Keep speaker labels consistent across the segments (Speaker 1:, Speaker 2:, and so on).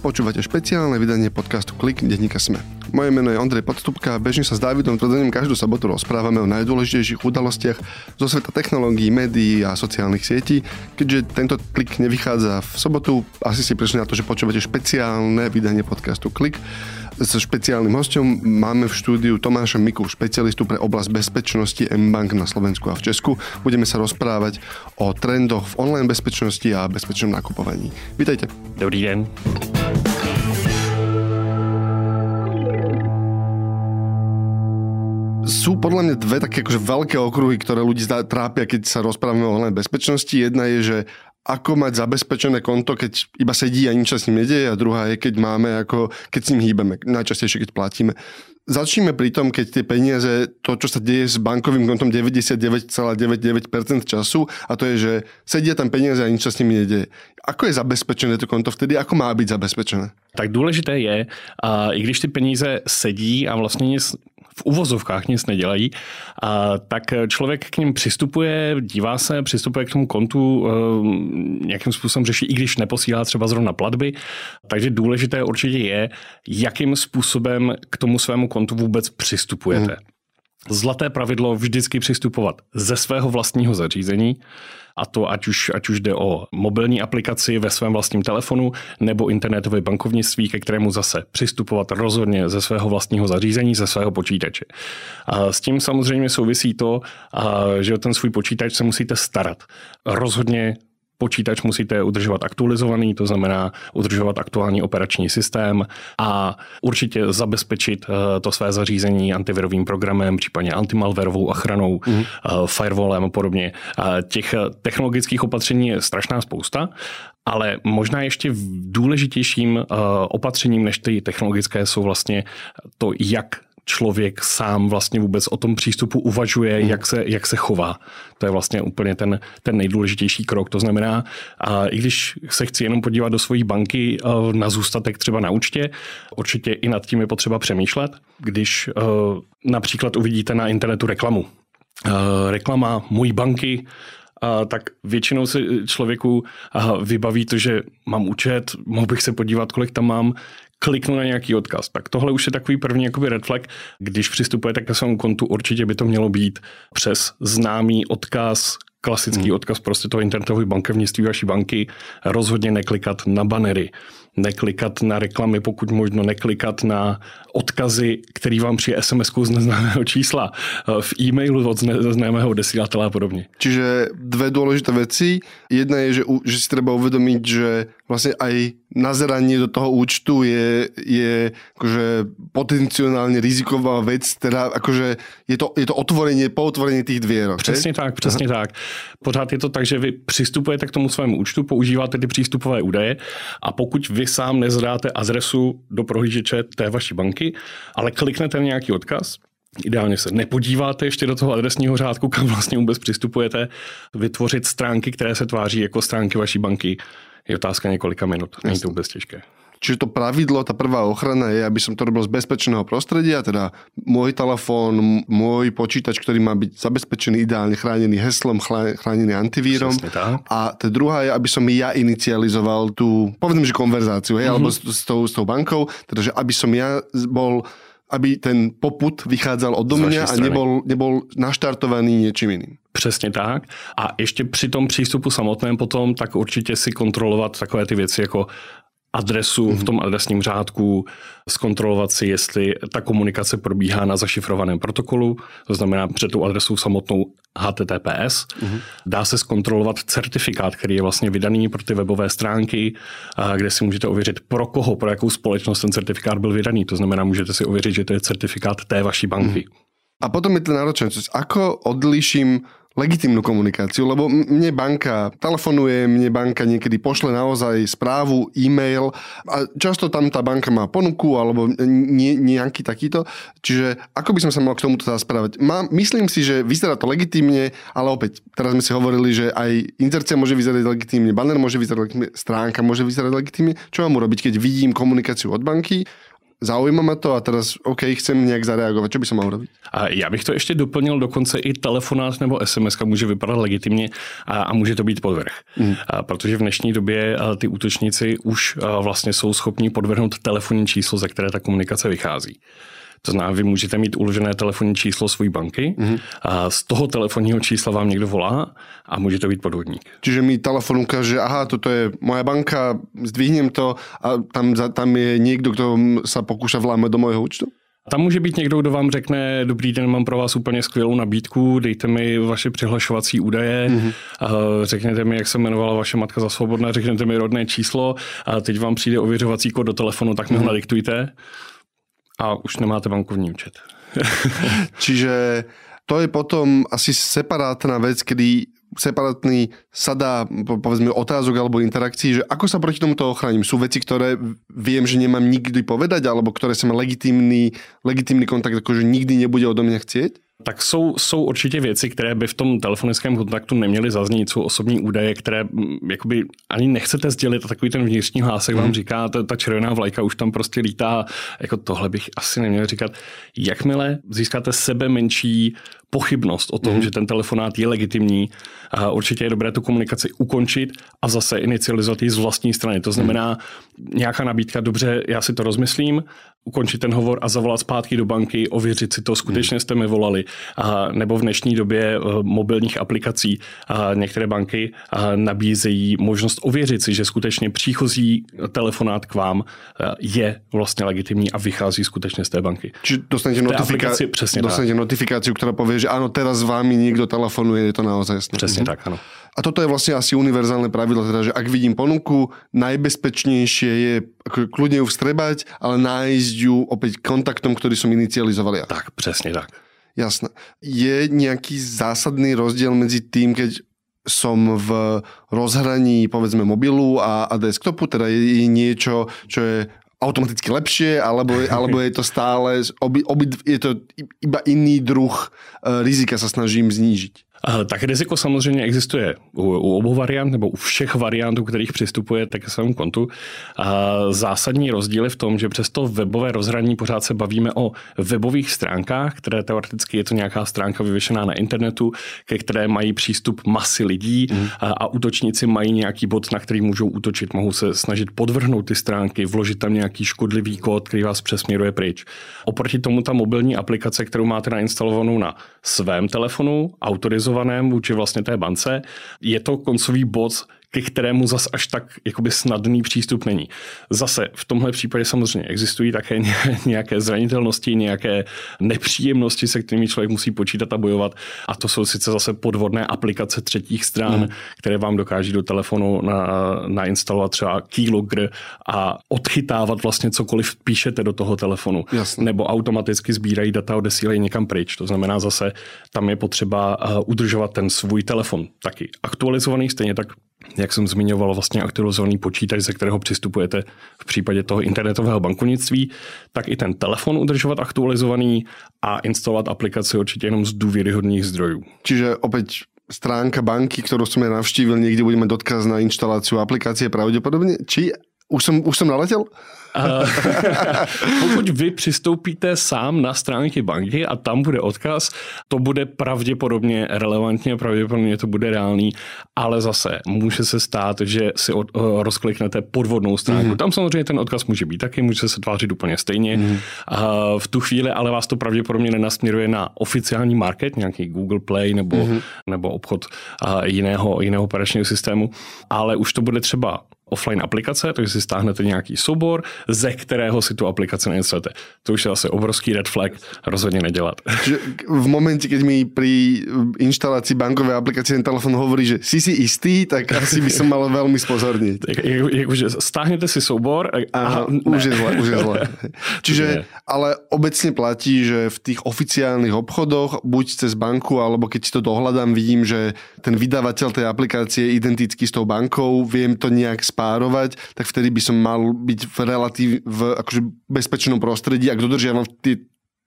Speaker 1: Počúvate špeciálne vydanie podcastu Klik denníka Sme. Moje meno je Ondrej Podstupka a bežne sa s Dávidom Tvrdením každú sobotu rozprávame o najdôležitejších udalostiach zo sveta technológií, médií a sociálnych sietí. Keďže tento klik nevychádza v sobotu, asi si prišli na to, že počúvate špeciálne vydanie podcastu Klik so špeciálnym hostom. Máme v štúdiu Tomáša Miku, špecialistu pre oblasť bezpečnosti M-Bank na Slovensku a v Česku. Budeme sa rozprávať o trendoch v online bezpečnosti a bezpečnom nakupovaní. Vítajte.
Speaker 2: Dobrý den.
Speaker 1: sú podľa mňa dve také akože veľké okruhy, ktoré ľudí trápia, keď sa rozprávame o online bezpečnosti. Jedna je, že ako mať zabezpečené konto, keď iba sedí a nič s ním nedieje a druhá je, keď máme ako, keď s ním hýbeme, najčastejšie keď platíme. Začníme pri tom, keď tie peniaze, to, čo sa deje s bankovým kontom 99,99% času a to je, že sedia tam peniaze a nič sa s nimi nedieje. Ako je zabezpečené to konto vtedy? Ako má být zabezpečené?
Speaker 2: Tak důležité je, i když ty peníze sedí a vlastně nic v uvozovkách nic nedělají, a tak člověk k ním přistupuje, dívá se, přistupuje k tomu kontu, e, nějakým způsobem řeší, i když neposílá třeba zrovna platby. Takže důležité určitě je, jakým způsobem k tomu svému kontu vůbec přistupujete. Hmm. Zlaté pravidlo vždycky přistupovat ze svého vlastního zařízení, a to ať už, ať už jde o mobilní aplikaci ve svém vlastním telefonu nebo internetové bankovnictví, ke kterému zase přistupovat rozhodně ze svého vlastního zařízení, ze svého počítače. A s tím samozřejmě souvisí to, že o ten svůj počítač se musíte starat. Rozhodně počítač musíte udržovat aktualizovaný, to znamená udržovat aktuální operační systém a určitě zabezpečit eh, to své zařízení antivirovým programem, případně antimalverovou ochranou, mm. firewallem a podobně. Těch technologických opatření je strašná spousta, ale možná ještě důležitějším eh, opatřením než ty technologické jsou vlastně to, jak člověk sám vlastně vůbec o tom přístupu uvažuje, hmm. jak, se, jak se chová. To je vlastně úplně ten, ten nejdůležitější krok. To znamená, a i když se chci jenom podívat do svojí banky na zůstatek třeba na účtě, určitě i nad tím je potřeba přemýšlet. Když například uvidíte na internetu reklamu, reklama mojí banky, a tak většinou se člověku vybaví to, že mám účet, mohl bych se podívat, kolik tam mám, kliknu na nějaký odkaz. Tak tohle už je takový první jakoby red flag. Když přistupujete ke svému kontu, určitě by to mělo být přes známý odkaz, klasický hmm. odkaz prostě toho internetového bankovnictví vaší banky. Rozhodně neklikat na banery neklikat na reklamy, pokud možno neklikat na odkazy, který vám přijde sms z neznámého čísla, eh, v e-mailu od neznámého desílatele a podobně.
Speaker 1: Čiže dve důležité věci. Jedna je, že, že si treba uvědomit, že vlastně aj nazeranie do toho účtu je, je akože potenciálně riziková vec, teda akože je to, je to otvorenie, po otvorení tých dvier.
Speaker 2: Přesně tak, přesně Aha. tak. Pořád je to tak, že vy přistupujete k tomu svému účtu, používáte ty přístupové údaje a pokud vy sám nezdáte adresu do prohlížeče té vaší banky, ale kliknete na nějaký odkaz, Ideálně se nepodíváte ještě do toho adresního řádku, kam vlastně vůbec přistupujete, vytvořit stránky, které se tváří jako stránky vaší banky, je otázka několika minut. Není to vůbec těžké.
Speaker 1: Čiže to pravidlo, tá prvá ochrana je, aby som to robil z bezpečného prostredia, teda môj telefón, môj počítač, ktorý má byť zabezpečený ideálne chránený heslom, chránený antivírom. A tá druhá je, aby som ja inicializoval tú, povedzme, že konverzáciu, hej, mm-hmm. alebo s, s, tou, s tou bankou, teda, že aby som ja bol aby ten poput vycházel od mňa a nebol, nebol naštartovaný niečím iným.
Speaker 2: Přesně tak. A ještě při tom přístupu samotném potom, tak určitě si kontrolovat takové ty věci jako adresu mm-hmm. v tom adresním řádku, zkontrolovat si, jestli ta komunikace probíhá na zašifrovaném protokolu, to znamená před tou adresou samotnou HTTPS. Mm-hmm. Dá se zkontrolovat certifikát, který je vlastně vydaný pro ty webové stránky, kde si můžete ověřit, pro koho, pro jakou společnost ten certifikát byl vydaný. To znamená, můžete si ověřit, že to je certifikát té vaší banky. Mm-hmm.
Speaker 1: A potom je to náročné. Ako odliším legitimnú komunikáciu, lebo mne banka telefonuje, mne banka niekedy pošle naozaj správu, e-mail a často tam tá banka má ponuku alebo nie, nejaký takýto. Čiže ako by som sa mal k tomuto správať? Má, myslím si, že vyzerá to legitimne, ale opäť, teraz sme si hovorili, že aj inzercia môže vyzerať legitimne, banner môže vyzerať legitimne, stránka môže vyzerať legitimne. Čo mám urobiť, keď vidím komunikáciu od banky, zaujíma ma to a teraz, OK, chcem nějak zareagovat, co by som mal robiť?
Speaker 2: A já bych to ještě doplnil, dokonce i telefonát nebo SMS může vypadat legitimně a, a může to být podvrh. Mm. A, protože v dnešní době ty útočníci už vlastně jsou schopni podvrhnout telefonní číslo, ze které ta komunikace vychází. To znamená, vy můžete mít uložené telefonní číslo své banky mm-hmm. a z toho telefonního čísla vám někdo volá a může to být podvodník.
Speaker 1: Čiže mi telefon ukáže, aha, toto je moja banka, zdvihnem to a tam, tam je někdo, kdo se pokouší vlámet do mojho účtu?
Speaker 2: Tam může být někdo, kdo vám řekne, dobrý den, mám pro vás úplně skvělou nabídku, dejte mi vaše přihlašovací údaje, mm-hmm. řekněte mi, jak se jmenovala vaše matka za svobodná, řekněte mi rodné číslo a teď vám přijde ověřovací kód do telefonu, tak mi ho mm-hmm. nadiktujte a už nemáte bankovní účet.
Speaker 1: Čiže to je potom asi separátna vec, kedy separátny sada, povedzme, otázok alebo interakcií, že ako sa proti tomuto ochránim? Sú veci, ktoré viem, že nemám nikdy povedať, alebo ktoré sa má legitimný, legitimný kontakt, akože nikdy nebude odo mňa chcieť?
Speaker 2: Tak jsou, jsou určitě věci, které by v tom telefonickém kontaktu neměly zaznít, jsou osobní údaje, které mm, jakoby ani nechcete sdělit a takový ten vnitřní hlásek hmm. vám říká, ta, ta červená vlajka už tam prostě lítá, jako tohle bych asi neměl říkat. Jakmile získáte sebe menší pochybnost o tom, mm. že ten telefonát je legitimní, a určitě je dobré tu komunikaci ukončit a zase inicializovat ji z vlastní strany. To znamená, mm. nějaká nabídka, dobře, já si to rozmyslím, ukončit ten hovor a zavolat zpátky do banky, ověřit si to, skutečně jste mi volali. A, nebo v dnešní době eh, mobilních aplikací a některé banky a nabízejí možnost ověřit si, že skutečně příchozí telefonát k vám eh, je vlastně legitimní a vychází skutečně z té banky.
Speaker 1: Čiže dostanete, notifika- přesně dostanete notifikaci, která pově, že ano, teraz s vámi někdo telefonuje, je to naozaj jasné.
Speaker 2: Přesně mhm. tak, ano.
Speaker 1: A toto je vlastně asi univerzálne pravidlo, teda, že ak vidím ponuku, najbezpečnejšie je kľudne ju vstrebať, ale nájsť ju opäť kontaktom, ktorý som inicializoval ja.
Speaker 2: Tak, přesně tak.
Speaker 1: Jasné. Je nějaký zásadný rozdíl mezi tým, keď som v rozhraní povedzme mobilu a, a desktopu, teda je, je niečo, čo je automaticky lepšie, alebo, alebo je to stále, obi, obi, je to iba iný druh uh, rizika sa snažím znížiť.
Speaker 2: Tak riziko samozřejmě existuje u, u obou variant nebo u všech variantů, kterých přistupujete ke svému kontu. Zásadní rozdíl je v tom, že přes to webové rozhraní pořád se bavíme o webových stránkách, které teoreticky je to nějaká stránka vyvěšená na internetu, ke které mají přístup masy lidí mm. a, a útočníci mají nějaký bod, na který můžou útočit. Mohou se snažit podvrhnout ty stránky, vložit tam nějaký škodlivý kód, který vás přesměruje pryč. Oproti tomu ta mobilní aplikace, kterou máte nainstalovanou na svém telefonu, autorizovanou autorizovaném vůči vlastně té bance. Je to koncový bod, ke kterému zas až tak jakoby snadný přístup není. Zase v tomhle případě samozřejmě existují také nějaké zranitelnosti, nějaké nepříjemnosti, se kterými člověk musí počítat a bojovat. A to jsou sice zase podvodné aplikace třetích stran, hmm. které vám dokáží do telefonu na, nainstalovat třeba keylogger a odchytávat vlastně cokoliv píšete do toho telefonu. Jasne. Nebo automaticky sbírají data a odesílají někam pryč. To znamená zase, tam je potřeba uh, udržovat ten svůj telefon taky aktualizovaný, stejně tak jak jsem zmiňoval, vlastně aktualizovaný počítač, ze kterého přistupujete v případě toho internetového bankovnictví, tak i ten telefon udržovat aktualizovaný a instalovat aplikaci určitě jenom z důvěryhodných zdrojů.
Speaker 1: Čiže opět stránka banky, kterou jsem navštívil, někdy budeme odkaz na instalaci aplikácie pravděpodobně. Či už jsem, už jsem naletěl?
Speaker 2: Pokud vy přistoupíte sám na stránky banky a tam bude odkaz, to bude pravděpodobně relevantně, pravděpodobně to bude reálný, ale zase může se stát, že si od, uh, rozkliknete podvodnou stránku. Mm. Tam samozřejmě ten odkaz může být taky, může se tvářit úplně stejně. Mm. A v tu chvíli ale vás to pravděpodobně nenasměruje na oficiální market, nějaký Google Play nebo, mm. nebo obchod uh, jiného, jiného operačního systému, ale už to bude třeba offline aplikace, takže si stáhnete nějaký soubor, ze kterého si tu aplikaci nainstalujete. To už je asi obrovský red flag, rozhodně nedělat.
Speaker 1: v momentě, keď mi při instalaci bankové aplikace ten telefon hovorí, že jsi si jistý, tak asi by som mal velmi spozornit.
Speaker 2: Jakože stáhněte si soubor.
Speaker 1: A, už je zle, už je zle. Čiže, ale obecně platí, že v těch oficiálnych obchodoch, buď cez banku, alebo keď si to dohľadám, vidím, že ten vydavatel tej aplikácie je identický s tou bankou, viem to nejak spárovať, tak vtedy by som mal byť v relatív v akože bezpečnom prostredí, ak dodržiavam tie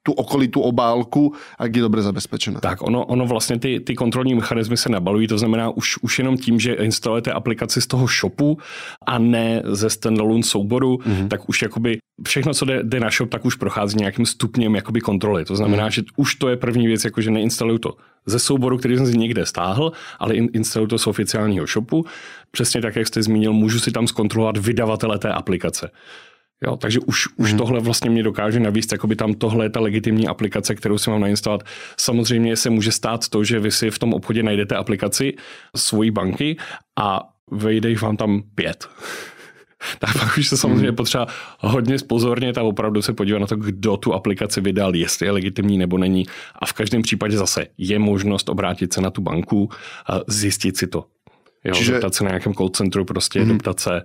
Speaker 1: tu okolitú obálku, ak je dobře zabezpečená.
Speaker 2: Tak ono, ono vlastně ty, ty kontrolní mechanismy se nabalují, to znamená už, už jenom tím, že instalujete aplikaci z toho shopu a ne ze standalone souboru, mm-hmm. tak už jakoby všechno, co jde, jde na shop, tak už prochází nějakým stupněm jakoby kontroly. To znamená, mm-hmm. že už to je první věc, jako že neinstaluju to ze souboru, který jsem si někde stáhl, ale instaluju to z oficiálního shopu. Přesně tak, jak jste zmínil, můžu si tam zkontrolovat vydavatele té aplikace. Jo, takže už, už hmm. tohle vlastně mě dokáže navíc, jakoby tam tohle je ta legitimní aplikace, kterou si mám nainstalovat. Samozřejmě se může stát to, že vy si v tom obchodě najdete aplikaci svojí banky a vejde jich vám tam pět. tak pak už se samozřejmě hmm. potřeba hodně spozornit a opravdu se podívat na to, kdo tu aplikaci vydal, jestli je legitimní nebo není. A v každém případě zase je možnost obrátit se na tu banku a zjistit si to. Jo, Čiže... zeptat se na nějakém call centru, prostě hmm. zeptat se,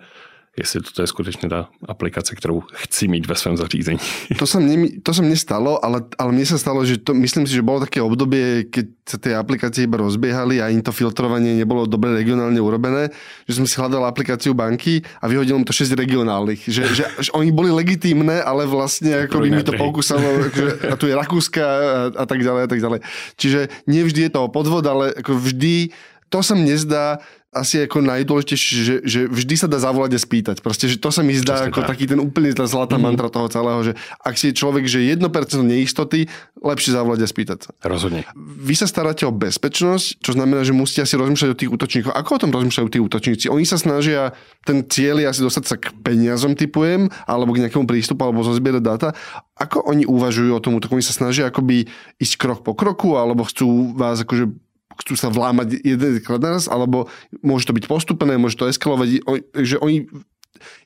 Speaker 2: jestli to je skutečně ta aplikace, kterou chci mít ve svém zařízení.
Speaker 1: To sa mne, to sa mne stalo, ale, ale mne sa stalo, že to, myslím si, že bolo také obdobie, keď sa tie aplikácie iba rozbiehali a im to filtrovanie nebolo dobre regionálne urobené, že som si hľadal aplikáciu banky a vyhodil mi to 6 regionálnych. Že, že, že oni boli legitímne, ale vlastne ako by mi to pokúsalo, že, a tu je Rakúska a, a tak ďalej a tak ďalej. Čiže nevždy je to podvod, ale ako vždy to sa mne zdá, asi jako najdôležitejšie, že, že vždy sa dá zavolať a spýtať. Proste, že to sa mi zdá Časne ako tak. taký ten úplne tá zlatá mm-hmm. mantra toho celého, že ak si je človek, že 1% neistoty, lepšie zavolať a spýtať sa.
Speaker 2: Rozhodne.
Speaker 1: Vy sa staráte o bezpečnosť, čo znamená, že musíte asi rozmýšľať o tých útočníkoch. Ako o tom rozmýšľajú tí útočníci? Oni sa snažia, ten cieľ je asi dostať sa k peniazom, typujem, alebo k nejakému prístupu, alebo zozbierať dáta. Ako oni uvažujú o tom útoku? Oni sa snažia akoby ísť krok po kroku, alebo chcú vás akože chcú sa vlámať jedenkrát naraz, alebo môže to byť postupené, môže to eskalovať, že oni,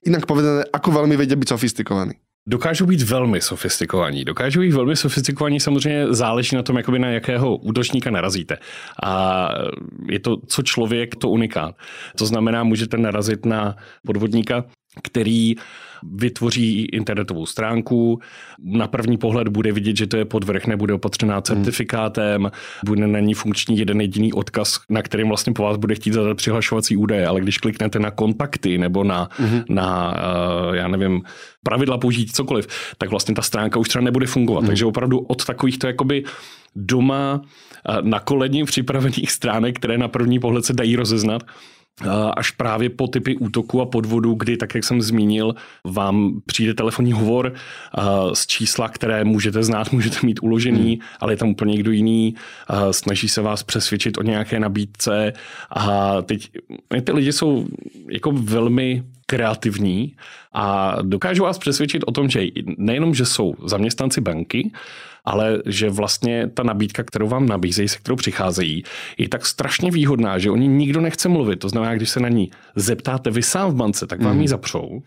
Speaker 1: inak povedané, ako veľmi vedia byť sofistikovaní.
Speaker 2: Dokážou být velmi sofistikovaní. Dokážou být velmi sofistikovaní, samozřejmě záleží na tom, jakoby na jakého útočníka narazíte. A je to, co člověk, to unikát. To znamená, můžete narazit na podvodníka, který vytvoří internetovou stránku. Na první pohled bude vidět, že to je podvrh, nebude opatřená hmm. certifikátem, bude na ní funkční jeden jediný odkaz, na kterým vlastně po vás bude chtít zadat přihlašovací údaje, ale když kliknete na kontakty nebo na, mm. na uh, já nevím, pravidla použít cokoliv, tak vlastně ta stránka už třeba nebude fungovat. Mm. Takže opravdu od takovýchto jakoby doma uh, na koledním připravených stránek, které na první pohled se dají rozeznat, až právě po typy útoku a podvodu, kdy, tak jak jsem zmínil, vám přijde telefonní hovor z čísla, které můžete znát, můžete mít uložený, hmm. ale je tam úplně někdo jiný, snaží se vás přesvědčit o nějaké nabídce a teď ty lidi jsou jako velmi kreativní a dokážu vás přesvědčit o tom, že nejenom, že jsou zaměstnanci banky, ale že vlastně ta nabídka, kterou vám nabízejí, se kterou přicházejí, je tak strašně výhodná, že oni nikdo nechce mluvit. To znamená, když se na ní zeptáte vy sám v bance, tak vám mm. ji zapřou.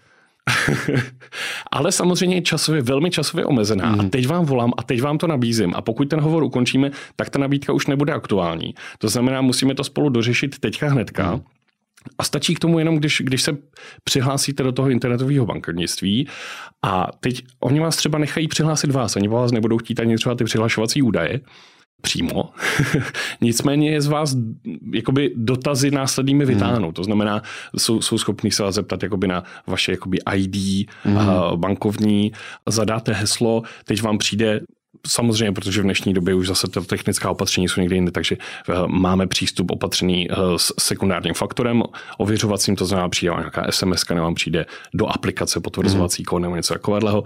Speaker 2: ale samozřejmě je časově, velmi časově omezená. Mm. A teď vám volám a teď vám to nabízím. A pokud ten hovor ukončíme, tak ta nabídka už nebude aktuální. To znamená, musíme to spolu dořešit teďka hnedka. Mm. A stačí k tomu jenom, když, když se přihlásíte do toho internetového bankovnictví a teď oni vás třeba nechají přihlásit vás, oni vás nebudou chtít ani třeba ty přihlašovací údaje přímo. Nicméně je z vás jakoby dotazy následnými hmm. vytáhnout. Hmm. To znamená, jsou, jsou schopní se vás zeptat jakoby na vaše jakoby ID hmm. bankovní, zadáte heslo, teď vám přijde Samozřejmě, protože v dnešní době už zase ta technická opatření jsou někde jinde, takže eh, máme přístup opatřený eh, s sekundárním faktorem ověřovacím, to znamená přijde nějaká SMS, nebo vám přijde do aplikace potvrzovací mm. kód nebo něco takového.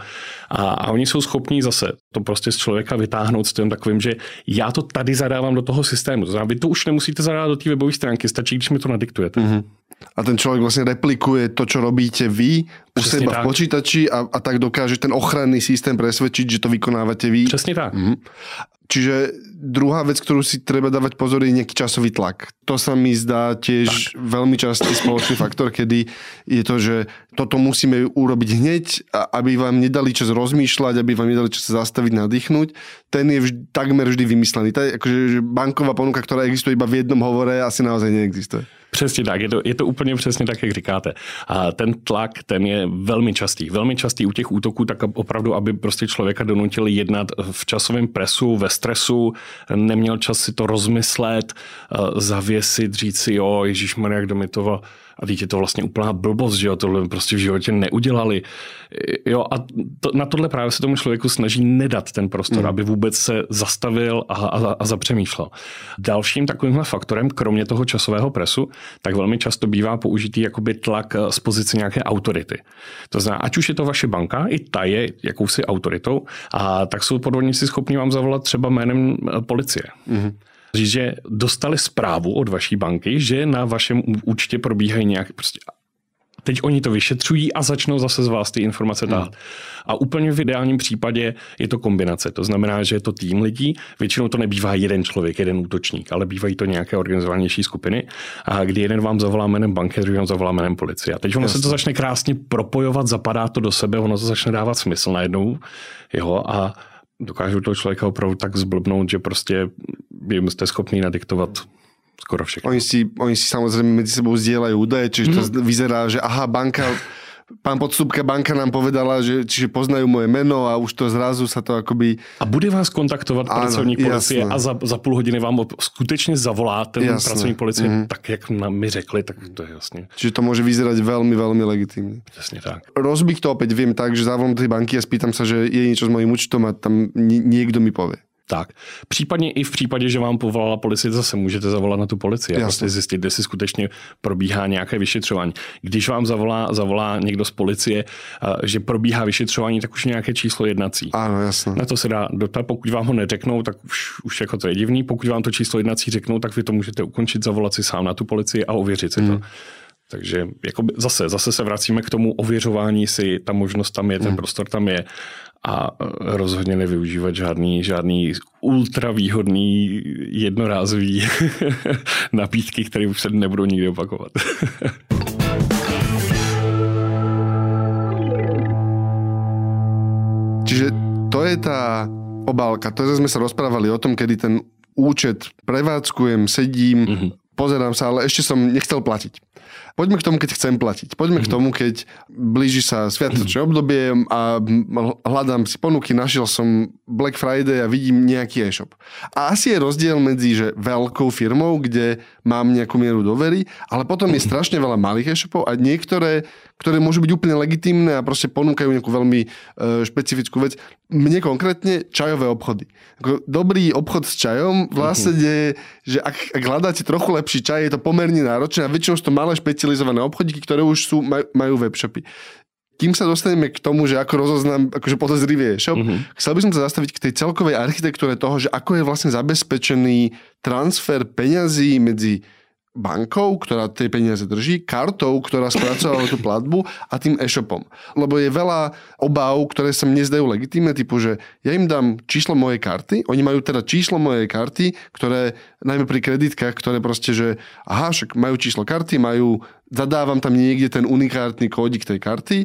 Speaker 2: A, a oni jsou schopní zase to prostě z člověka vytáhnout s tím takovým, že já to tady zadávám do toho systému. To znamená, vy to už nemusíte zadávat do té webové stránky, stačí, když mi to nadiktujete. Mm
Speaker 1: a ten človek vlastne replikuje to, čo robíte vy u Přesně seba tak. v počítači a, a tak dokáže ten ochranný systém presvedčiť, že to vykonávate vy.
Speaker 2: Přesně tak. Mhm.
Speaker 1: Čiže druhá vec, ktorú si treba dávať pozor, je nejaký časový tlak. To sa mi zdá tiež tak. veľmi častý spoločný faktor, kedy je to, že toto musíme urobiť hneď, aby vám nedali čas rozmýšľať, aby vám nedali čas zastaviť, nadýchnuť. Ten je vždy, takmer vždy vymyslený. Je akože banková ponuka, ktorá existuje iba v jednom hovore, asi naozaj neexistuje.
Speaker 2: Přesně tak, je to, je to úplně přesně tak, jak říkáte. A ten tlak, ten je velmi častý. Velmi častý u těch útoků, tak opravdu, aby prostě člověka donutili jednat v časovém presu, ve stresu, neměl čas si to rozmyslet, eh, zavěsit, říct si, jo, Ježíš jak kdo mi to A teď je to vlastně úplná blbost, že jo, tohle prostě v životě neudělali. Jo, a to, na tohle právě se tomu člověku snaží nedat ten prostor, mm. aby vůbec se zastavil a, a, a zapřemýšlel. Dalším takovýmhle faktorem, kromě toho časového presu, tak velmi často bývá použitý jakoby tlak z pozice nějaké autority. To znamená, ať už je to vaše banka, i ta je jakousi autoritou, a tak jsou podvodníci schopni vám zavolat třeba jménem eh, policie. Mm říct, že dostali zprávu od vaší banky, že na vašem účtě probíhají nějak prostě teď oni to vyšetřují a začnou zase z vás ty informace dát. Hmm. A úplně v ideálním případě je to kombinace. To znamená, že je to tým lidí. Většinou to nebývá jeden člověk, jeden útočník, ale bývají to nějaké organizovanější skupiny, a kdy jeden vám zavolá jménem banky, druhý vám zavolá jménem policie. A teď ono Jasně. se to začne krásně propojovat, zapadá to do sebe, ono to začne dávat smysl najednou. Jo, a dokážu toho člověka opravdu tak zblbnout, že prostě jim jste schopný nadiktovat skoro všechno.
Speaker 1: Oni si, oni si samozrejme medzi sebou zdieľajú údaje, čiže to mm. vyzerá, že aha, banka pán podstupka banka nám povedala, že čiže poznajú moje meno a už to zrazu sa to akoby...
Speaker 2: A bude vás kontaktovat pracovník policie jasné. a za, za půl hodiny vám skutečně zavolá ten jasné. pracovník policie, mm. tak jak nám mi řekli, tak to je jasně.
Speaker 1: Čiže to môže vyzerať veľmi, veľmi legitímne.
Speaker 2: Jasne tak.
Speaker 1: Rozbík to opäť viem tak, že zavolám do banky a spýtam sa, že je niečo s mojím účtom a tam niekto mi povie.
Speaker 2: Tak. Případně i v případě, že vám povolala policie, zase můžete zavolat na tu policii a prostě zjistit, kde si skutečně probíhá nějaké vyšetřování. Když vám zavolá, zavolá někdo z policie, že probíhá vyšetřování, tak už nějaké číslo jednací.
Speaker 1: Ano, jasně.
Speaker 2: Na to se dá dotat. Pokud vám ho neřeknou, tak už, už jako to je divný. Pokud vám to číslo jednací řeknou, tak vy to můžete ukončit, zavolat si sám na tu policii a ověřit si to. Hmm. Takže jako zase, zase se vracíme k tomu ověřování si, ta možnost tam je, ten hmm. prostor tam je a rozhodně nevyužívat žádný, žádný ultra výhodný jednorázový nabídky, které už se nebudou nikdy opakovat.
Speaker 1: Čiže to je tá obálka. To sme sa rozprávali o tom, kedy ten účet prevádzkujem, sedím, mm-hmm. Pozerám sa, ale ešte som nechcel platiť. Poďme k tomu, keď chcem platiť. Poďme mm-hmm. k mhm. tomu, keď blíži sa sviatočné obdobie a hľadám si ponuky, našiel som Black Friday a vidím nejaký e-shop. A asi je rozdiel medzi že veľkou firmou, kde mám nejakú mieru dovery, ale potom je strašne veľa malých e-shopov a niektoré, ktoré môžu byť úplne legitímne a proste ponúkajú nejakú veľmi e, špecifickú vec. Mne konkrétne čajové obchody. Dobrý obchod s čajom vlastne je, že ak, ak hľadáte trochu lepší čaj, je to pomerne náročné a väčšinou sú to malé špecializované obchodíky, ktoré už sú, maj, majú webshopy kým sa dostaneme k tomu, že ako rozoznám akože podozrivý e-shop, mm-hmm. chcel by som sa zastaviť k tej celkovej architektúre toho, že ako je vlastne zabezpečený transfer peňazí medzi bankou, ktorá tie peniaze drží, kartou, ktorá spracovala tú platbu a tým e-shopom. Lebo je veľa obáv, ktoré sa mne zdajú legitímne, typu, že ja im dám číslo mojej karty, oni majú teda číslo mojej karty, ktoré, najmä pri kreditkách, ktoré proste, že aha, však majú číslo karty, majú, zadávam tam niekde ten unikátny kódik tej karty,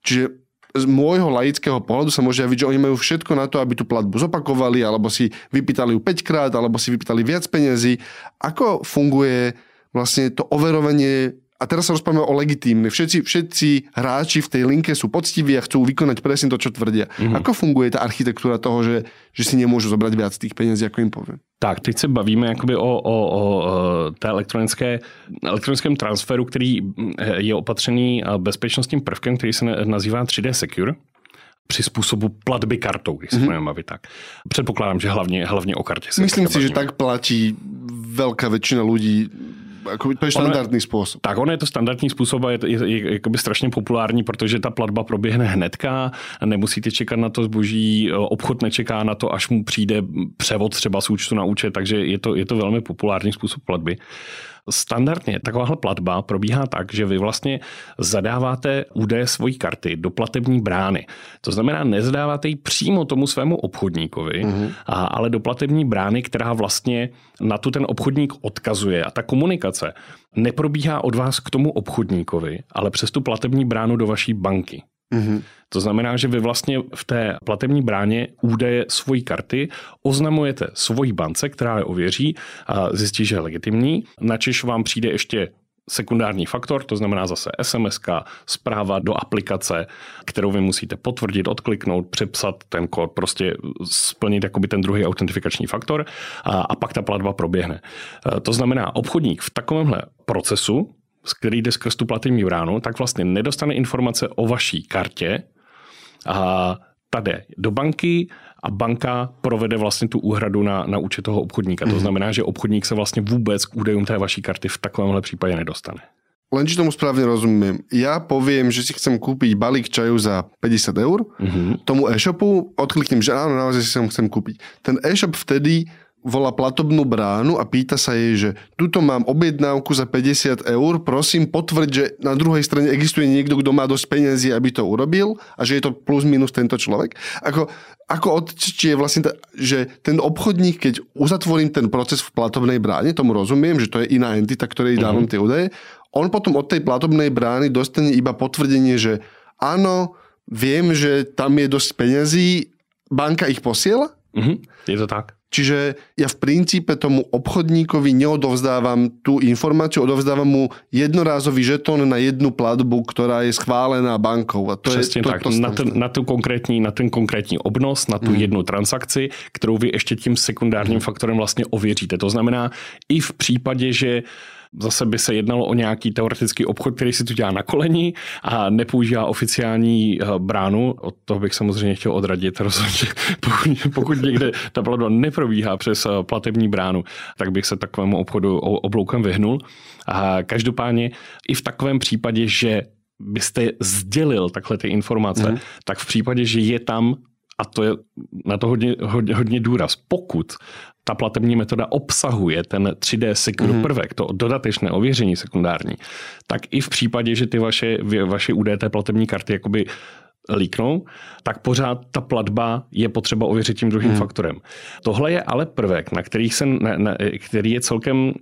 Speaker 1: čiže z môjho laického pohľadu sa môže javiť, že oni majú všetko na to, aby tú platbu zopakovali, alebo si vypýtali ju 5 krát, alebo si vypýtali viac peniazy. Ako funguje vlastne to overovanie a teraz sa rozprávame o legitímne. Všetci, všetci hráči v tej linke sú poctiví a chcú vykonať presne to, čo tvrdia. Mm-hmm. Ako funguje ta architektúra toho, že, že si nemôžu zobrať viac tých peniazí, ako im poviem?
Speaker 2: Tak, teď se bavíme jakoby o, o, o té elektronické, elektronickém transferu, který je opatřený bezpečnostním prvkem, který se nazývá 3D Secure při způsobu platby kartou, když se mm-hmm. bavit tak. Předpokládám, že hlavně, hlavně o kartě
Speaker 1: se Myslím si, že tak platí velká většina lidí jako to je standardní způsob.
Speaker 2: Tak on je to standardní způsob a je, je, je jakoby strašně populární, protože ta platba proběhne hnedka, nemusíte čekat na to zboží, obchod nečeká na to, až mu přijde převod třeba z účtu na účet, takže je to, je to velmi populární způsob platby. Standardně takováhle platba probíhá tak, že vy vlastně zadáváte údaje svojí karty do platební brány. To znamená, nezadáváte ji přímo tomu svému obchodníkovi, mm-hmm. a, ale do platební brány, která vlastně na tu ten obchodník odkazuje. A ta komunikace neprobíhá od vás k tomu obchodníkovi, ale přes tu platební bránu do vaší banky. Mm-hmm. To znamená, že vy vlastně v té platební bráně údaje svojí karty oznamujete svojí bance, která je ověří a zjistí, že je legitimní. Načež vám přijde ještě sekundární faktor, to znamená zase SMS, zpráva do aplikace, kterou vy musíte potvrdit, odkliknout, přepsat ten kód, prostě splnit jakoby ten druhý autentifikační faktor a, a pak ta platba proběhne. To znamená, obchodník v takovémhle procesu který jde skrz tu platební bránu, tak vlastně nedostane informace o vaší kartě a ta jde do banky a banka provede vlastně tu úhradu na, na účet toho obchodníka. To mhm. znamená, že obchodník se vlastně vůbec k údajům té vaší karty v takovémhle případě nedostane.
Speaker 1: Lenže tomu správne rozumiem. Ja poviem, že si chcem kúpiť balík čaju za 50 eur, mm-hmm. tomu e-shopu odkliknem, že áno, naozaj si ho chcem kúpiť. Ten e-shop vtedy volá platobnú bránu a pýta sa jej, že tuto mám objednávku za 50 eur, prosím potvrď, že na druhej strane existuje niekto, kto má dosť peniazy, aby to urobil a že je to plus minus tento človek. Ako, ako odčie vlastne, ta, že ten obchodník, keď uzatvorím ten proces v platobnej bráne, tomu rozumiem, že to je iná entita, ktorej dávam mm-hmm. tie údaje, on potom od tej platobnej brány dostane iba potvrdenie, že áno, viem, že tam je dosť peniazí, banka ich posiela?
Speaker 2: Mm-hmm, je to tak.
Speaker 1: Čiže ja v princípe tomu obchodníkovi neodovzdávam tú informáciu, odovzdávam mu jednorázový žetón na jednu platbu, ktorá je schválená bankou. A to
Speaker 2: Přesně
Speaker 1: je, to,
Speaker 2: tak. To na, ten, na, tu konkrétní, na ten konkrétní obnos, na tu mm. jednu transakci, kterou vy ještě tím sekundárním mm. faktorem vlastně ověříte. To znamená, i v případě, že Zase by se jednalo o nějaký teoretický obchod, který si tu dělá na koleni a nepoužívá oficiální eh, bránu. Od toho bych samozřejmě chtěl odradit rozhodně. Pokud, pokud někde ta platba neprobíhá přes eh, platební bránu, tak bych se takovému obchodu obloukem vyhnul. A každopádně i v takovém případě, že byste sdělil takhle ty informace, mm. tak v případě, že je tam a to je na to hodně, hodně, hodně důraz. Pokud ta platební metoda obsahuje ten 3D secure mm-hmm. prvek, to dodatečné ověření sekundární, tak i v případě, že ty vaše, vaše UDT platební karty jakoby líknou, tak pořád ta platba je potřeba ověřit tím druhým hmm. faktorem. Tohle je ale prvek, na který, se, na, na, který je celkem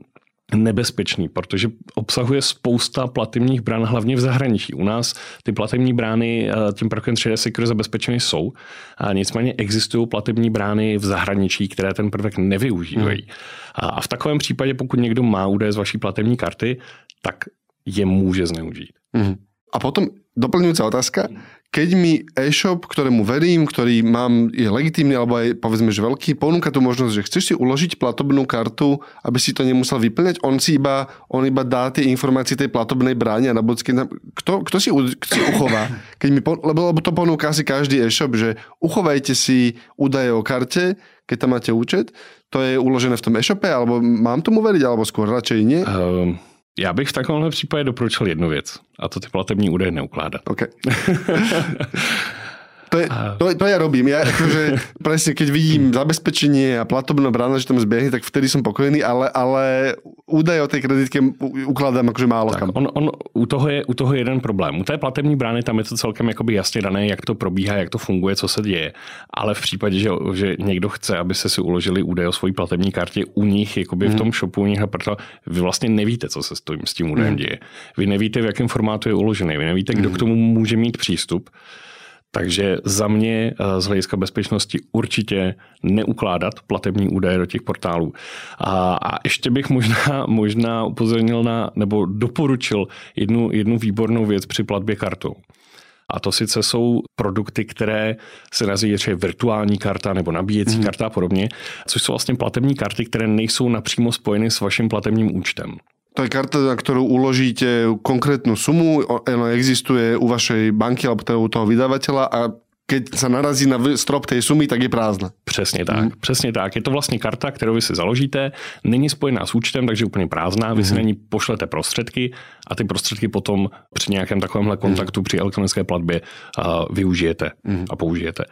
Speaker 2: nebezpečný, protože obsahuje spousta platebních brán, hlavně v zahraničí. U nás ty platební brány eh, tím prvkem 3D Secure zabezpečeny jsou, a nicméně existují platební brány v zahraničí, které ten prvek nevyužívají. Hmm. A v takovém případě, pokud někdo má údaje z vaší platební karty, tak je může zneužít.
Speaker 1: Hmm. A potom doplňujúca otázka. Keď mi e-shop, ktorému verím, ktorý mám, je legitímny, alebo aj povedzme, že veľký, ponúka tu možnosť, že chceš si uložiť platobnú kartu, aby si to nemusel vyplňať, on si iba, on iba dá tie informácie tej platobnej bráne a na bodky, kto, kto, si, kto si uchová? Keď mi, lebo, lebo to ponúka asi každý e-shop, že uchovajte si údaje o karte, keď tam máte účet, to je uložené v tom e-shope, alebo mám tomu veriť, alebo skôr radšej nie? Um
Speaker 2: já bych v takovémhle případě doporučil jednu věc, a to ty platební údaje neukládat.
Speaker 1: Okay. To, je, to, to ja robím. Ja akože presne, keď vidím zabezpečenie a platobná brána, že tam zbiehne, tak vtedy som pokojný, ale, ale údaje o tej kreditke ukladám akože málo
Speaker 2: tak, kam. On, on, u, toho je, u toho je jeden problém. U té platební brány tam je to celkem jakoby jasně dané, jak to probíhá, jak to funguje, co se děje. Ale v případě, že, že někdo chce, aby se si uložili údaje o svojí platební kartě u nich, jakoby hmm. v tom shopu u nich a proto vy vlastně nevíte, co se s tím, s tím údajem hmm. děje. Vy nevíte, v jakém formátu je uložený, vy nevíte, kdo hmm. k tomu může mít přístup. Takže za mě eh, z hlediska bezpečnosti určitě neukládat platební údaje do těch portálů. A, a ještě bych možná, možná upozornil na, nebo doporučil jednu, jednu výbornou věc při platbě kartou. A to sice jsou produkty, které se nazývají třeba virtuální karta nebo nabíjecí mm. karta a podobně, což jsou vlastně platební karty, které nejsou napřímo spojeny s vaším platebním účtem.
Speaker 1: To je karta, na ktorú uložíte konkrétnu sumu, ona existuje u vašej banky alebo teda u toho vydavateľa a keď sa narazí na strop tej sumy, tak je prázdna.
Speaker 2: Přesně tak, mm. přesně tak. Je to vlastně karta, kterou vy si založíte, není spojená s účtem, takže úplně prázdná, vy mm. si mhm. na ní pošlete prostředky a ty prostředky potom při nějakém takovémhle kontaktu mm. při elektronické platbě uh, využijete mm. a použijete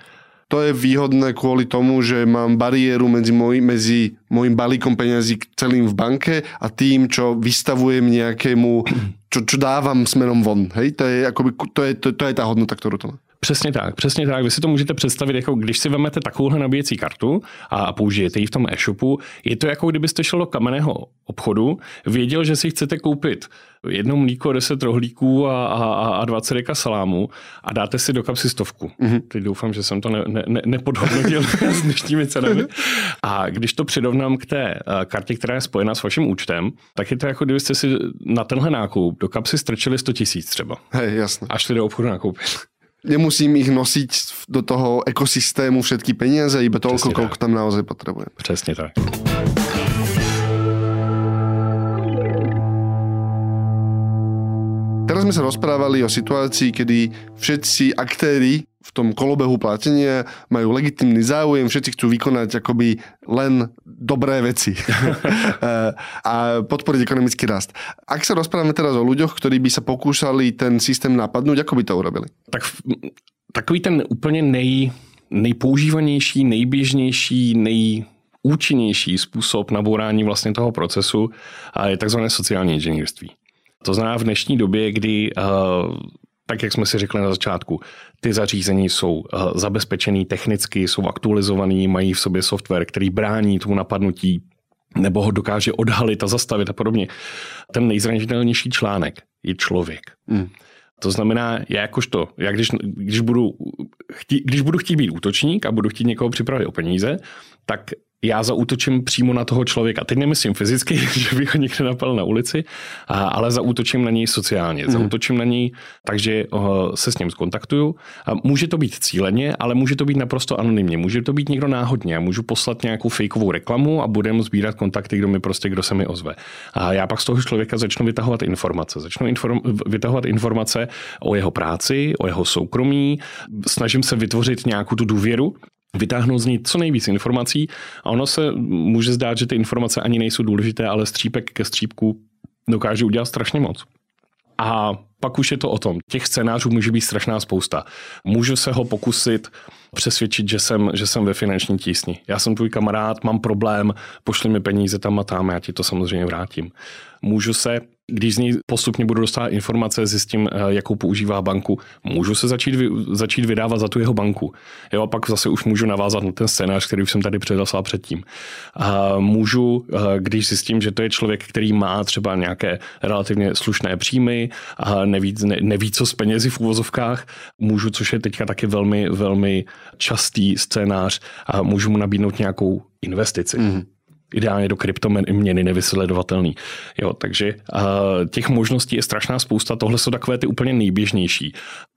Speaker 1: to je výhodné kvôli tomu, že mám bariéru medzi, môj, medzi môjim balíkom peňazí celým v banke a tým, čo vystavujem nejakému, čo, čo dávam smerom von. Hej? To je, akoby, to, je, to, to je tá hodnota, ktorú to má.
Speaker 2: Přesně tak, přesně tak. Vy si to můžete představit, jako když si vezmete takovouhle nabíjecí kartu a použijete ji v tom e-shopu, je to jako kdybyste šel do kamenného obchodu, věděl, že si chcete koupit jedno mlíko, 10 rohlíků a, a, a 20 deka salámu a dáte si do kapsy stovku. Mm-hmm. Teď doufám, že jsem to ne, ne, nepodhodnotil s dnešními cenami. A když to přirovnám k té eh, kartě, která je spojena s vaším účtem, tak je to jako kdybyste si na tenhle nákup do kapsy strčili 100 tisíc třeba.
Speaker 1: Hej, jasné.
Speaker 2: A šli do obchodu nakoupit
Speaker 1: nemusím ich nosiť do toho ekosystému všetky peniaze, iba toľko, Přesně koľko tak. tam naozaj potrebujem.
Speaker 2: Přesně tak.
Speaker 1: Teraz sme sa rozprávali o situácii, kedy všetci aktéry tom kolobehu platenia majú legitimný záujem, všetci chcú vykonať akoby len dobré veci a podporiť ekonomický rast. Ak sa rozprávame teraz o ľuďoch, ktorí by sa pokúšali ten systém napadnúť, ako by to urobili?
Speaker 2: Tak takový ten úplně nej, nejpoužívanější, nejběžnější, nejúčinnější způsob nabourání vlastně toho procesu je takzvané sociální inženýrství. To znamená v dnešní době, kdy eh, tak jak jsme si řekli na začátku, ty zařízení jsou eh, zabezpečený technicky, jsou aktualizovaný, mají v sobě software, který brání tomu napadnutí nebo ho dokáže odhalit a zastavit a podobně. Ten nejzranitelnější článek je člověk. Mm. To znamená, já jakožto, já když, když, budu chtít, když budu chtít být útočník a budu chtít někoho připravit o peníze, tak já zaútočím přímo na toho člověka. Teď nemyslím fyzicky, že bych ho někde napal na ulici, ale zaútočím na něj sociálně. Mm. Zaútočím na něj, takže se s ním skontaktuju. Může to být cíleně, ale může to být naprosto anonymně. Může to být někdo náhodně. Já můžu poslat nějakou fejkovou reklamu a budeme sbírat kontakty, kdo mi prostě, kdo se mi ozve. A já pak z toho člověka začnu vytahovat informace. Začnu inform, vytahovat informace o jeho práci, o jeho soukromí. Snažím se vytvořit nějakou tu důvěru vytáhnout z ní co nejvíc informací a ono se může zdát, že ty informace ani nejsou důležité, ale střípek ke střípku dokáže udělat strašně moc. A pak už je to o tom. Těch scénářů může být strašná spousta. Můžu se ho pokusit přesvědčit, že jsem, že jsem ve finanční tísni. Já jsem tvůj kamarád, mám problém, pošli mi peníze tam a tam, já ti to samozřejmě vrátím. Můžu se když z ní postupně budu dostávat informace, zjistím, eh, jakou používá banku, můžu se začít, začít vydávat za tu jeho banku. Jo, a pak zase už můžu navázat na ten scénář, který už jsem tady předeslal předtím. A můžu, eh, když zjistím, že to je člověk, který má třeba nějaké relativně slušné příjmy a neví, ne, neví co s penězi v úvozovkách, můžu, což je teďka taky velmi, velmi častý scénář, a můžu mu nabídnout nějakou investici. Mm ideálně do kryptoměny nevysledovatelný. Jo, takže uh, těch možností je strašná spousta. Tohle jsou takové ty úplně nejběžnější.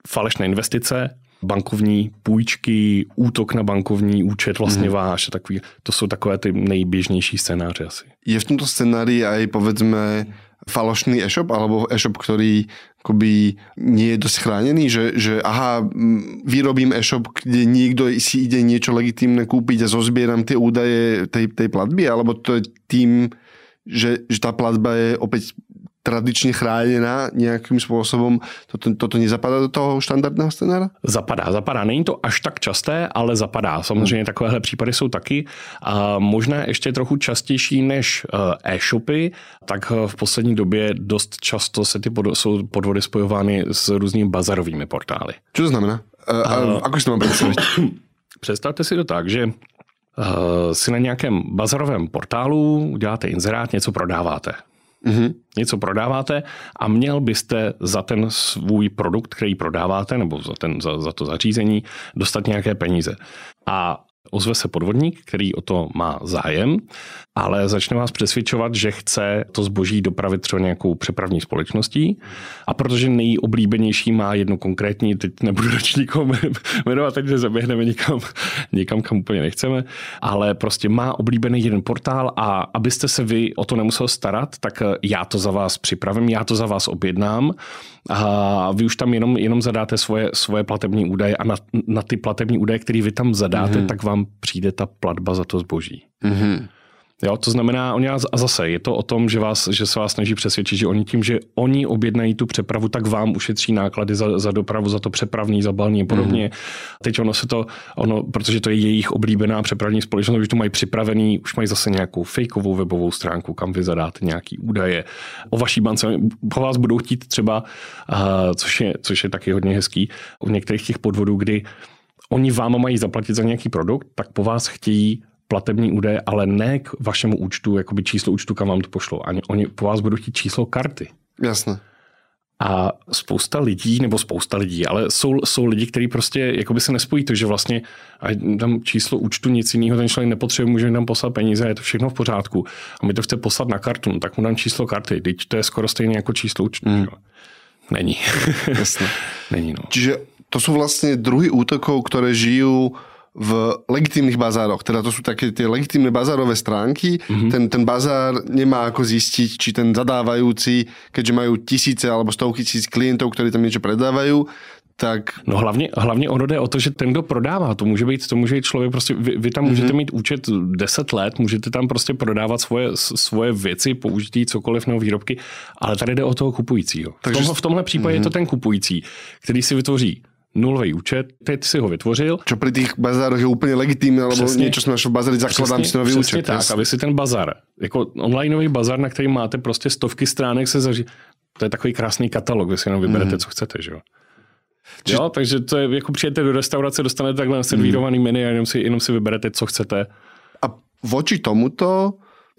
Speaker 2: Falešné investice, bankovní půjčky, útok na bankovní účet vlastně mm. váš takový, to jsou takové ty nejběžnější scénáře asi.
Speaker 1: Je v tomto scénáři aj povedzme falošný e-shop alebo e-shop, ktorý akoby nie je dosť chránený, že, že aha, vyrobím e-shop, kde niekto si ide niečo legitímne kúpiť a zozbieram tie údaje tej, tej platby, alebo to je tým, že, že tá platba je opäť tradičně chráněná nějakým způsobem, toto, toto nezapadá do toho štandardného scénára?
Speaker 2: Zapadá, zapadá. Není to až tak časté, ale zapadá. Samozřejmě hmm. takovéhle případy jsou taky. A možná ještě trochu častější než eh, e-shopy, tak eh, v poslední době dost často se ty pod, jsou podvody spojovány s různými bazarovými portály.
Speaker 1: Co to znamená? A, a, uh, to mám představit?
Speaker 2: Představte si to tak, že si na nějakém bazarovém portálu uděláte inzerát, něco prodáváte. Mm-hmm. Něco prodáváte a měl byste za ten svůj produkt, který prodáváte, nebo za, ten, za, za to zařízení, dostat nějaké peníze. A ozve se podvodník, který o to má zájem, ale začne vás přesvědčovat, že chce to zboží dopravit třeba nějakou přepravní společností. A protože nejoblíbenější má jednu konkrétní, teď nebudu nikoho jmenovat, teď zaběhneme někam, někam, kam úplně nechceme, ale prostě má oblíbený jeden portál a abyste se vy o to nemusel starat, tak já to za vás připravím, já to za vás objednám a vy už tam jenom, jenom zadáte svoje, svoje platební údaje a na, na ty platební údaje, které vy tam zadáte, mm-hmm. tak vám přijde ta platba za to zboží. Mm-hmm. Jo, to znamená, oni a zase je to o tom, že, vás, že se vás snaží přesvědčit, že oni tím, že oni objednají tu přepravu, tak vám ušetří náklady za, za dopravu, za to přepravní, za balní a podobně. Mm. Teď ono se to, ono, protože to je jejich oblíbená přepravní společnost, už to mají připravený, už mají zase nějakou fejkovou webovou stránku, kam vy zadáte nějaký údaje o vaší bance. Po vás budou chtít třeba, uh, což, je, což je taky hodně hezký, u některých těch podvodů, kdy oni vám mají zaplatit za nějaký produkt, tak po vás chtějí platební údaje, ale ne k vašemu účtu, jakoby číslo účtu, kam vám to pošlo. Ani oni po vás budou chtít číslo karty.
Speaker 1: Jasné.
Speaker 2: A spousta lidí, nebo spousta lidí, ale jsou, jsou lidi, kteří prostě jakoby se nespojí to, že vlastně a tam číslo účtu nic jiného ten člověk nepotřebuje, může nám poslat peníze, je to všechno v pořádku. A my to chce poslat na kartu, no, tak mu dám číslo karty, teď to je skoro stejné jako číslo účtu. Mm. Není.
Speaker 1: Jasné. Není, no. Čiže to jsou vlastně druhy útokov, které žijí v legitímnych bazároch. Teda to sú také tie legitímne bazárové stránky. Mm-hmm. Ten, ten bazár nemá ako zistiť, či ten zadávajúci, keďže majú tisíce alebo stovky tisíc klientov, ktorí tam niečo predávajú, tak...
Speaker 2: No hlavně, hlavně ono jde o to, že ten, kdo prodává, to může být, to může být člověk, prostě vy, vy tam mm-hmm. můžete mít účet 10 let, můžete tam prostě prodávat svoje, svoje věci, použití cokoliv nebo výrobky, ale tady jde o toho kupujícího. Takže... V, tomhle, v tomhle případě mm-hmm. je to mhm. ten kupující, který si vytvoří nulový účet, teď si ho vytvořil.
Speaker 1: Čo pri tých bazároch je úplně legitimní, alebo přesně, něco jsme našel v bazári, zakladám si nový účet.
Speaker 2: tak, jas. aby si ten bazar, jako onlineový bazar, na který máte prostě stovky stránek, se zaží, to je takový krásný katalog, vy si jenom vyberete, mm. co chcete, že jo. Či... Jo, takže to je, jako přijete do restaurace, dostanete takhle servírovaný mm. menu a jenom si, jenom si vyberete, co chcete.
Speaker 1: A voči tomuto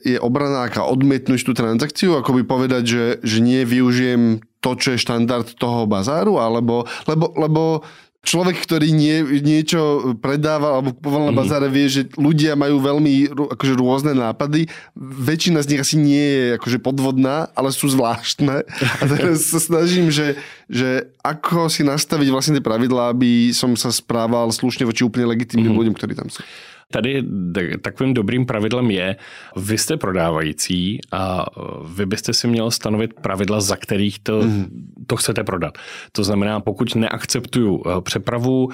Speaker 1: je obrana aká odmietnúť tú transakciu, ako by povedať, že, že nie využijem to, čo je štandard toho bazáru, alebo, lebo, lebo človek, ktorý nie, niečo predáva alebo kupoval na mhm. bazáre, vie, že ľudia majú veľmi akože rôzne nápady. Väčšina z nich asi nie je akože podvodná, ale sú zvláštne. A teraz sa snažím, že, že ako si nastaviť vlastne tie pravidlá, aby som sa správal slušne voči úplne legitímnym mm. ľuďom, ktorí tam sú.
Speaker 2: Tady takovým dobrým pravidlem je, vy jste prodávající a vy byste si měl stanovit pravidla, za kterých to, mm. to chcete prodat. To znamená, pokud neakceptuju eh, přepravu,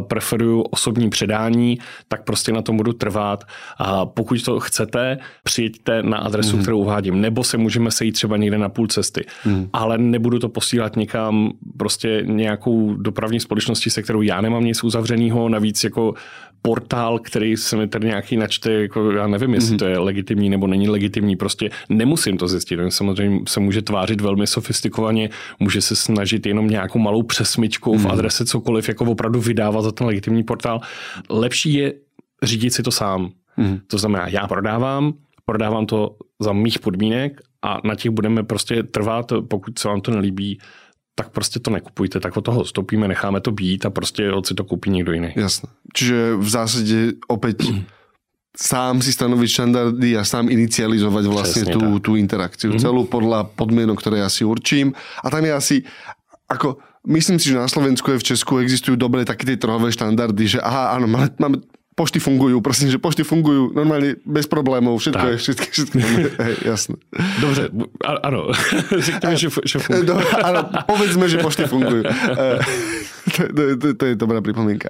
Speaker 2: preferuju osobní předání, tak prostě na tom budu trvat. A pokud to chcete, přijďte na adresu, mm. kterou uvádím, nebo se můžeme sejít třeba někde na půl cesty. Mm. Ale nebudu to posílat někam prostě nějakou dopravní společnosti, se kterou já nemám nic uzavřeného, navíc jako portál, který se mi tady nějaký načte, jako já nevím, jestli mm-hmm. to je legitimní nebo není legitimní, prostě nemusím to zjistit. On samozřejmě se může tvářit velmi sofistikovaně, může se snažit jenom nějakou malou přesmičkou mm-hmm. v mhm. adrese cokoliv, jako opravdu vydávat za ten legitimní portál. Lepší je řídit si to sám. Mm-hmm. To znamená, já prodávám, prodávám to za mých podmínek a na těch budeme prostě trvat, pokud se vám to nelíbí, tak prostě to nekupujte, tak od toho stoupíme, necháme to být a prostě si to koupí někdo jiný.
Speaker 1: Jasné. Čiže v zásadě opět sám si stanoviť štandardy a sám inicializovať vlastne tú, tú interakciu mm-hmm. celú podľa podmienok, ktoré ja si určím. A tam je asi, ako, myslím si, že na Slovensku aj v Česku existujú dobre také tie trhové štandardy, že aha, áno, máme, máme pošty fungujú, prosím, že pošty fungujú normálne bez problémov, všetko tak. je, všetko je, hej, jasné.
Speaker 2: Dobře, ano, řekněme, že, že fungujú.
Speaker 1: Do, ano, povedzme, že pošty fungujú. to, to, to, to je dobrá pripomienka.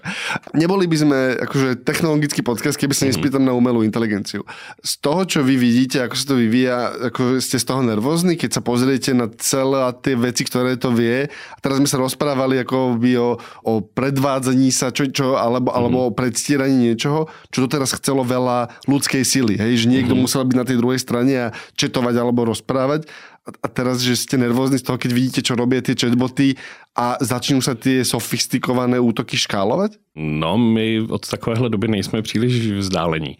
Speaker 1: Neboli by sme akože technologický podcast, keby sa nespýtam na umelú inteligenciu. Z toho, čo vy vidíte, ako sa to vyvíja, ako ste z toho nervózni, keď sa pozriete na celé tie veci, ktoré to vie. A teraz sme sa rozprávali ako by o, o predvádzaní sa, čo, čo, alebo, alebo o predstieraní niečoho, čo doteraz chcelo veľa ľudskej sily. Hej? Že niekto mm-hmm. musel byť na tej druhej strane a četovať alebo rozprávať. A teraz, že ste nervózni z toho, keď vidíte, čo robia tie chatboty a začnou se ty sofistikované útoky škálovat?
Speaker 2: No, my od takovéhle doby nejsme příliš vzdálení.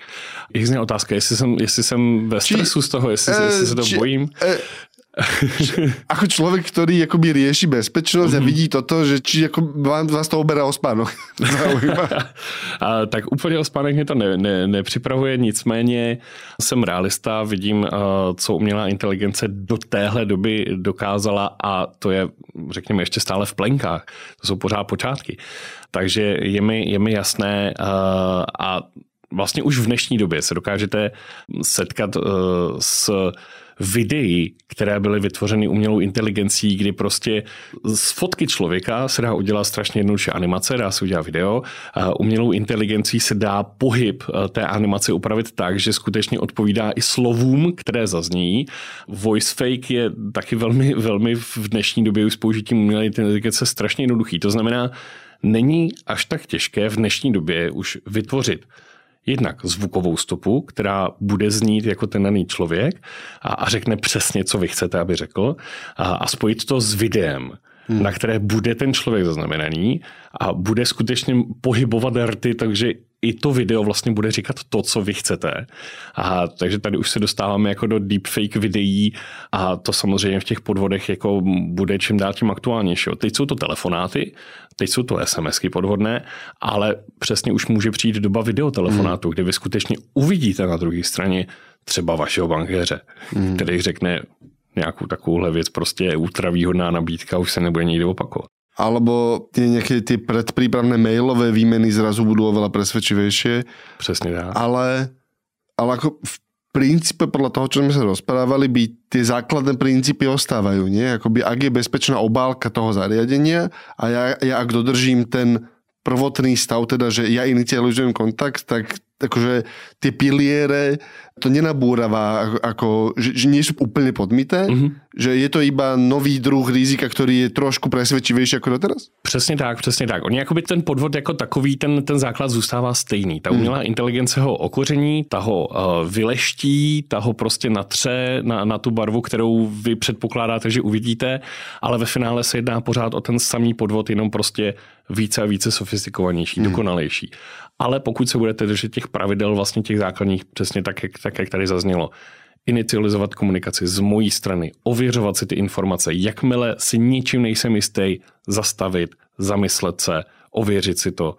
Speaker 2: Je otázka, jestli jsem, jestli jsem ve stresu či, z toho, jestli, e, jestli se to či, bojím.
Speaker 1: Ako človek, ktorý akoby rieši bezpečnosť mm-hmm. a mhm. vidí toto, že či ako vás to oberá o spánok.
Speaker 2: a, tak úplně o spánek mě to ne, ne, nepřipravuje, nicméně jsem realista, vidím, co umělá inteligence do téhle doby dokázala a to je, řekněme, ještě stále v plenkách. To jsou pořád počátky. Takže je mi, je mi jasné a vlastně už v dnešní době se dokážete setkat s videí, které byly vytvořeny umělou inteligencí, kdy prostě z fotky člověka se dá udělat strašně jednoduše animace, dá se udělat video. Umělou inteligencí se dá pohyb eh, té animace upravit tak, že skutečně odpovídá i slovům, které zazní. Voice fake je taky velmi, velmi v dnešní době už s použitím umělé inteligence strašně jednoduchý. To znamená, není až tak těžké v dnešní době už vytvořit jednak zvukovou stopu, která bude znít jako ten daný člověk a, a řekne přesně, co vy chcete, aby řekl a, a spojit to s videem, hmm. na které bude ten člověk zaznamenaný a bude skutečně pohybovat rty, takže i to video vlastně bude říkat to, co vy chcete. A takže tady už se dostáváme jako do deepfake videí a to samozřejmě v těch podvodech jako bude čím dál tím aktuálnější. Teď jsou to telefonáty, teď jsou to SMSky podvodné, ale přesně už může přijít doba videotelefonátu, hmm. kde vy skutečně uvidíte na druhé straně třeba vašeho bankéře, hmm. který řekne nějakou takovouhle věc, prostě je ultravýhodná nabídka, už se nebude nikdy opakovat.
Speaker 1: Alebo tie nejaké tie predprípravné mailové výmeny zrazu budú oveľa presvedčivejšie.
Speaker 2: Přesně tak.
Speaker 1: Ale, ale ako v princípe podľa toho, čo sme sa rozprávali, by tie základné princípy ostávajú. Nie? Akoby, ak je bezpečná obálka toho zariadenia a ja, ja ak dodržím ten prvotný stav, teda, že ja inicializujem kontakt, tak akože tie piliere to nenabúrava, ako, ako že, že nie sú úplne podmité, mm-hmm. že je to iba nový druh rizika, který je trošku presvedčivejší jako doteraz?
Speaker 2: Přesně tak, přesně tak. On jakoby ten podvod jako takový, ten, ten základ zůstává stejný. Ta umělá mm. inteligence ho okoření, ta ho uh, vyleští, ta ho prostě natře na, na tu barvu, kterou vy předpokládáte, že uvidíte, ale ve finále se jedná pořád o ten samý podvod, jenom prostě více a více sofistikovanější, mm. dokonalejší. Ale pokud se budete držet těch pravidel vlastně těch základních, přesně tak, jak, tak, jak tady zaznělo, inicializovat komunikaci z mojí strany, ověřovat si ty informace, jakmile si ničím nejsem jistý, zastavit, zamyslet se, ověřit si to,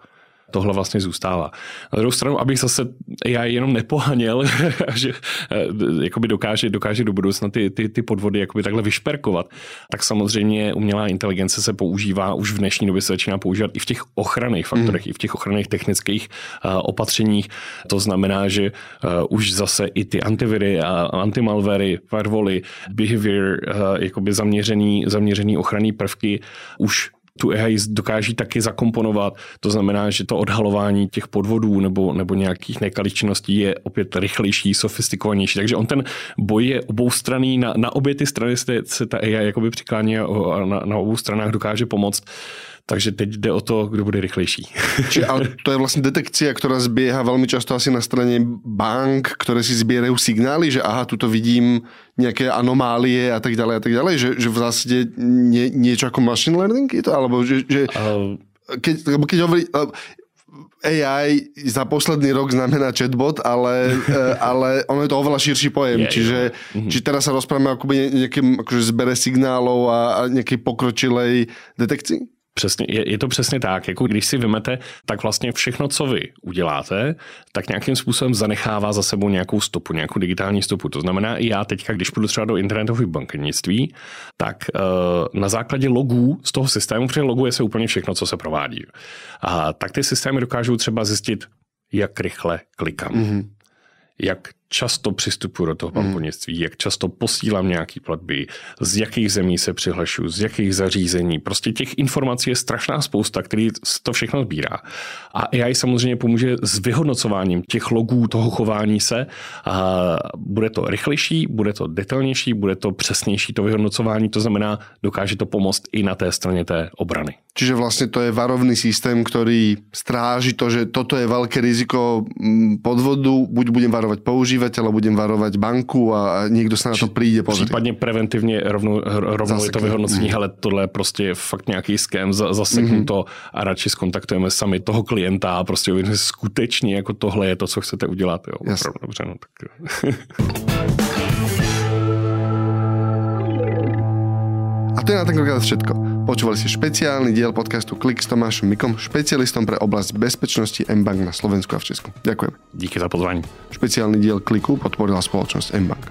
Speaker 2: tohle vlastně zůstává. Na druhou stranu, abych zase já jenom nepohaněl, že eh, jakoby dokáže, dokáže do budoucna ty, ty, ty podvody jakoby takhle vyšperkovat, tak samozřejmě umělá inteligence se používá, už v dnešní době se začíná používat i v těch ochranných faktorech, mm. i v těch ochranných technických uh, opatřeních. To znamená, že uh, už zase i ty antiviry a antimalvery, firewally, behavior, uh, jakoby zaměřený, zaměřený ochranný prvky už tu AI dokáží taky zakomponovat. To znamená, že to odhalování těch podvodů nebo, nebo nějakých nekalých činností je opět rychlejší, sofistikovanější. Takže on ten boj je oboustranný. Na, na obě ty strany se, se ta AI jakoby přiklání a na, na obou stranách dokáže pomoct. Takže teď jde o to, kdo bude rychlejší.
Speaker 1: Či, ale to je vlastně detekcia, která zběhá velmi často asi na straně bank, které si sbírají signály, že aha, tuto vidím nějaké anomálie a tak dále a tak dále, že, že v zásadě nie, něco jako machine learning je to, alebo že, že keď, lebo keď hovorí, AI za posledný rok znamená chatbot, ale, e, ale ono je to oveľa širší pojem. Yeah, čiže, yeah. či teraz sa rozprávame o nejakým akože zbere signálov a, a nejakej pokročilej detekcii?
Speaker 2: Přesně, je, je to přesně tak, jako když si vymete, tak vlastně všechno, co vy uděláte, tak nějakým způsobem zanechává za sebou nějakou stopu, nějakou digitální stopu. To znamená, i já teďka, když půjdu třeba do internetového bankovnictví, tak uh, na základě logů z toho systému, protože loguje se úplně všechno, co se provádí, a tak ty systémy dokážou třeba zjistit, jak rychle klikám. Mm-hmm jak často přistupuji do toho hmm. bankovnictví, jak často posílám nějaký platby, z jakých zemí se přihlašu, z jakých zařízení. Prostě těch informací je strašná spousta, který to všechno sbírá. A AI samozřejmě pomůže s vyhodnocováním těch logů toho chování se. A bude to rychlejší, bude to detailnější, bude to přesnější to vyhodnocování, to znamená, dokáže to pomoct i na té straně té obrany.
Speaker 1: Čiže vlastně to je varovný systém, který stráží to, že toto je velké riziko mm, podvodu, buď budem varovat používat užívateľa budem varovať banku a niekto sa na to príde
Speaker 2: pozrieť. Případně preventivně rovnou, rovnou je to vyhodnocení, mm. ale tohle je prostě fakt nějaký scam, zaseknu mm. to a radši skontaktujeme sami toho klienta a prostě uvědomíme skutečně jako tohle je to, co chcete udělat. Jo, opravdu, dobře, no, tak
Speaker 1: A to je na tentokrát všetko. Počúvali ste špeciálny diel podcastu Klik s Tomášom Mikom, špecialistom pre oblasť bezpečnosti mBank na Slovensku a v Česku. Ďakujem.
Speaker 2: Díky za pozvání.
Speaker 1: Špeciálny diel Kliku podporila spoločnosť mBank.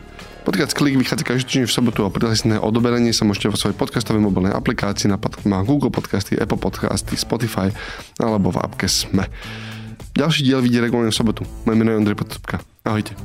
Speaker 1: Podcast Klik vychádza každý týždeň v sobotu a prihlásené odoberenie sa môžete vo svojej podcastovej mobilnej aplikácii na platformách Google Podcasty, Apple Podcasty, Spotify alebo v appke Sme. Ďalší diel vidí regulárne v sobotu. Moje meno je Ondrej Podstupka. Ahojte.